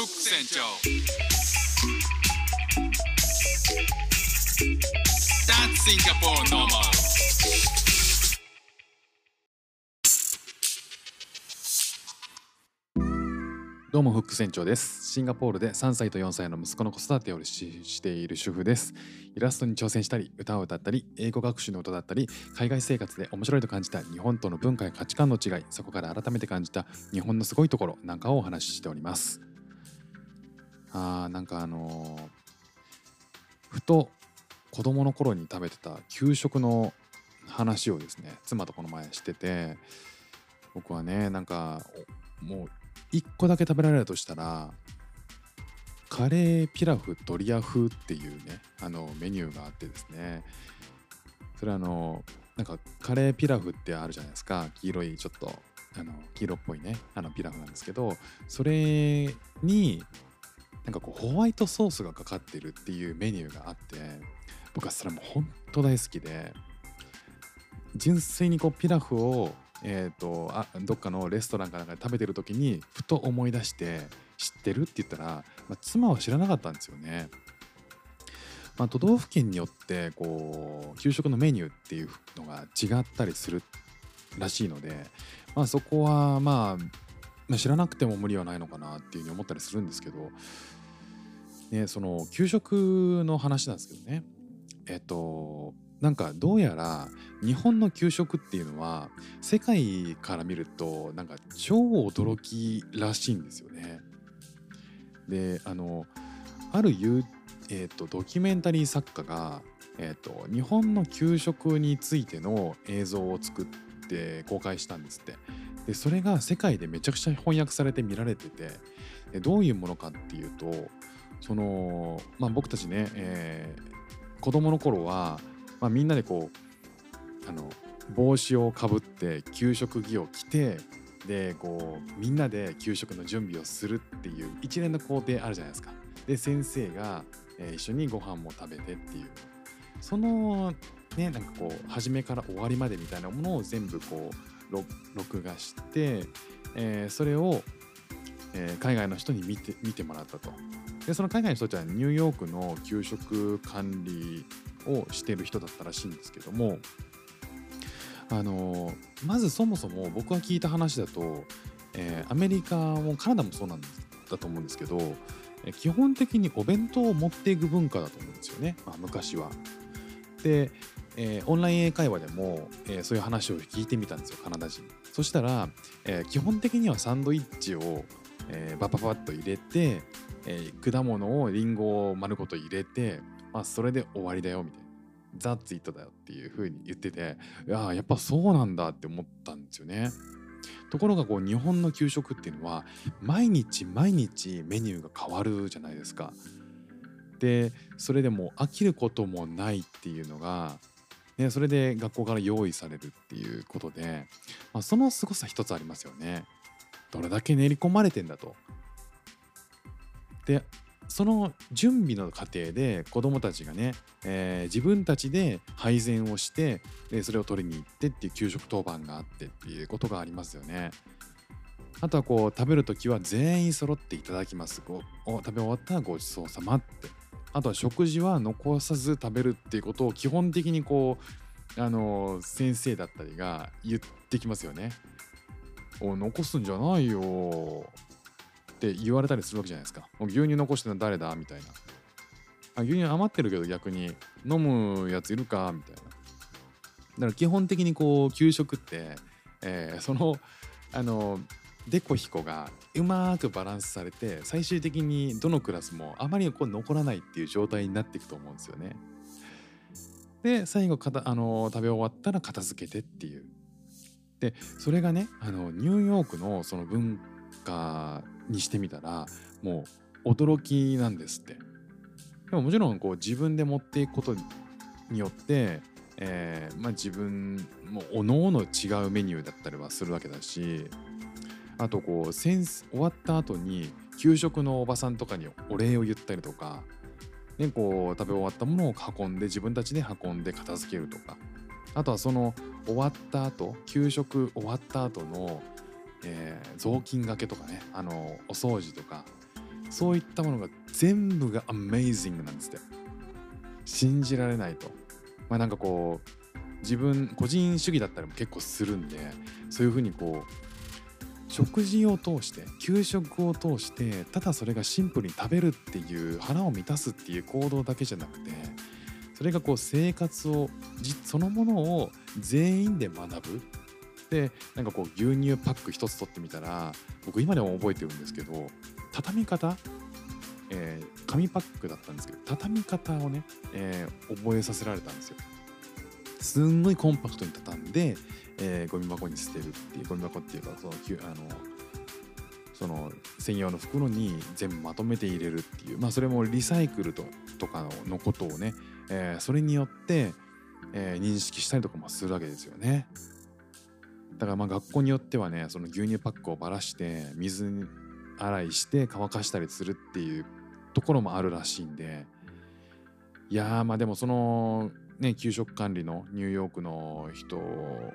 フック船長どうもフック船長です。シンガポールで3歳と4歳の息子の子育てをししている主婦です。イラストに挑戦したり歌を歌ったり英語学習の歌だったり海外生活で面白いと感じた日本との文化や価値観の違いそこから改めて感じた日本のすごいところなんかをお話ししております。あなんかあのーふと子供の頃に食べてた給食の話をですね妻とこの前してて僕はねなんかもう1個だけ食べられるとしたらカレーピラフドリア風っていうねあのメニューがあってですね。それはあのなんかカレーピラフってあるじゃないですか。黄色いちょっとあの黄色っぽいねあのピラフなんですけどそれになんかこうホワイトソースがかかってるっていうメニューがあって僕はそれも本当大好きで純粋にこうピラフをえー、とあどっかのレストランかなんかで食べてる時にふと思い出して知ってるって言ったら、まあ、妻は知らなかったんですよね。まあ、都道府県によってこう給食のメニューっていうのが違ったりするらしいので、まあ、そこは、まあ、まあ知らなくても無理はないのかなっていうふうに思ったりするんですけど、ね、その給食の話なんですけどねえっとなんかどうやら日本の給食っていうのは世界から見るとなんか超驚きらしいんですよね。であのある、えーと、ドキュメンタリー作家が、えーと、日本の給食についての映像を作って公開したんですって。でそれが世界でめちゃくちゃ翻訳されて見られててどういうものかっていうとその、まあ、僕たちね、えー、子供の頃はまあ、みんなでこうあの帽子をかぶって給食着を着てでこうみんなで給食の準備をするっていう一連の工程あるじゃないですか。で先生が、えー、一緒にご飯も食べてっていうそのねなんかこう初めから終わりまでみたいなものを全部こう録画して、えー、それを、えー、海外の人に見て見てもらったと。でその海外の人たちはニューヨークの給食管理をしてる人だったらしいんですけどもあのまずそもそも僕が聞いた話だと、えー、アメリカもカナダもそうなんだと思うんですけど、基本的にお弁当を持っていく文化だと思うんですよね、まあ、昔は。で、えー、オンライン英会話でも、えそういう話を聞いてみたんですよカナダ人。そしたら、え基本的にはサンドイッチを、えバババッと入れて、え果物をリンゴを丸ごと入れてまあそれで終わりだよみたいな。ザ・ツイートだよっていう風に言ってていややっぱそうなんだって思ったんですよね。ところがこう日本の給食っていうのは毎日毎日メニューが変わるじゃないですか。でそれでも飽きることもないっていうのが、ね、それで学校から用意されるっていうことで、まあ、その凄さ一つありますよね。どれだけ練り込まれてんだと。でその準備の過程で子どもたちがね、えー、自分たちで配膳をしてでそれを取りに行ってっていう給食当番があってっていうことがありますよね。あとはこう食べる時は全員揃っていただきますご食べ終わったらごちそうさまってあとは食事は残さず食べるっていうことを基本的にこうあの先生だったりが言ってきますよね。お残すんじゃないよって言われたりするわけじゃないですか。もう牛乳残してるの誰だ？みたいな。あ牛乳余ってるけど逆に飲むやついるか？みたいな。だから基本的にこう給食って、えー、そのあのデコヒコがうまくバランスされて最終的にどのクラスもあまりこう残らないっていう状態になっていくと思うんですよね。で最後かたあの食べ終わったら片付けてっていう。でそれがねあのニューヨークのその文化にしてみたらもう驚きなんですって。でももちろんこう自分で持っていくことによって、えーまあ、自分もおのおの違うメニューだったりはするわけだしあとこう終わった後に給食のおばさんとかにお礼を言ったりとか、ね、こう食べ終わったものを運んで自分たちで運んで片付けるとかあとはその終わった後給食終わった後のえー、雑巾がけとかねあのお掃除とかそういったものが全部がアメイジングなんですって。信じられないと。まあなんかこう自分個人主義だったりも結構するんでそういうふうにこう食事を通して給食を通してただそれがシンプルに食べるっていう腹を満たすっていう行動だけじゃなくてそれがこう生活をそのものを全員で学ぶ。でなんかこう牛乳パック一つ取ってみたら僕今でも覚えてるんですけど畳み方、えー紙パックだったんですけど畳み方をね、えー覚えさせられたんですよ。すんごいコンパクトに畳んで、えーゴミ箱に捨てるっていうゴミ箱っていうかそのあのその専用の袋に全部まとめて入れるっていうまあそれもリサイクルととかのことをね、えーそれによって、えー認識したりとかもするわけですよね。だからまあ学校によってはねその牛乳パックをばらして水洗いして乾かしたりするっていうところもあるらしいんでいやーまあでもそのね給食管理のニューヨークの人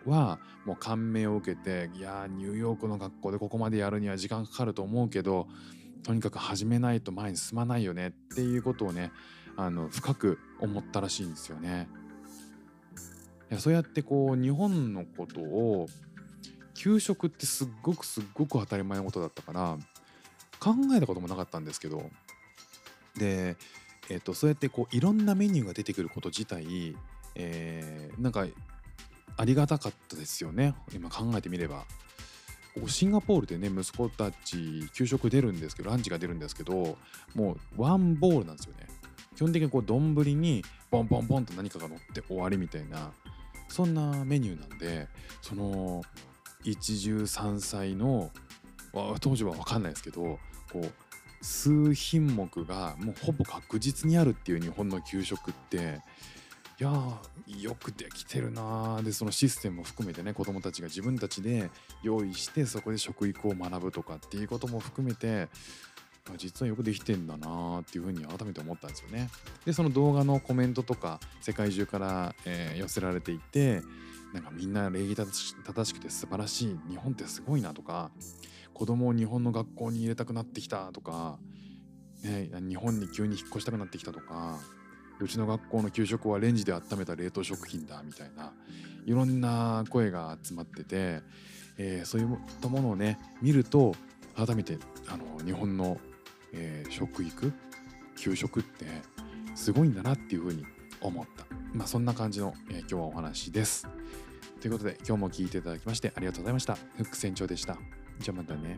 はもう感銘を受けていやーニューヨークの学校でここまでやるには時間かかると思うけどとにかく始めないと前に進まないよねっていうことをねあの深く思ったらしいんですよね。いやそうやってこう日本のことを給食ってすっごくすっごく当たり前のことだったから考えたこともなかったんですけどで、えっとそうやってこういろんなメニューが出てくること自体、えーなんかありがたかったですよね今考えてみれば。ここシンガポールでね息子たち給食出るんですけどランチが出るんですけどもうワンボールなんですよね基本的にこう丼にポンポンポンと何かが乗って終わりみたいなそんなメニューなんでその一汁三菜の当時は分かんないですけどこう数品目がもうほぼ確実にあるっていう日本の給食っていやーよくできてるなー。でそのシステムも含めてね子どもたちが自分たちで用意してそこで食育を学ぶとかっていうことも含めて実はよくできてんだなーっていうふうに改めて思ったんですよね。でその動画のコメントとか世界中から、えー寄せられていてなんかみんな礼儀正しくて素晴らしい日本ってすごいなとか子供を日本の学校に入れたくなってきたとか、ね、日本に急に引っ越したくなってきたとかうちの学校の給食はレンジで温めた冷凍食品だみたいないろんな声が集まってて、えーそういったものをね見ると改めてあの日本の、えー、食育？給食ってすごいんだなっていうふうに思った、まあ、そんな感じの、えー、今日はお話です。ということで今日も聴いていただきましてありがとうございました。フック船長でした。じゃあまたね。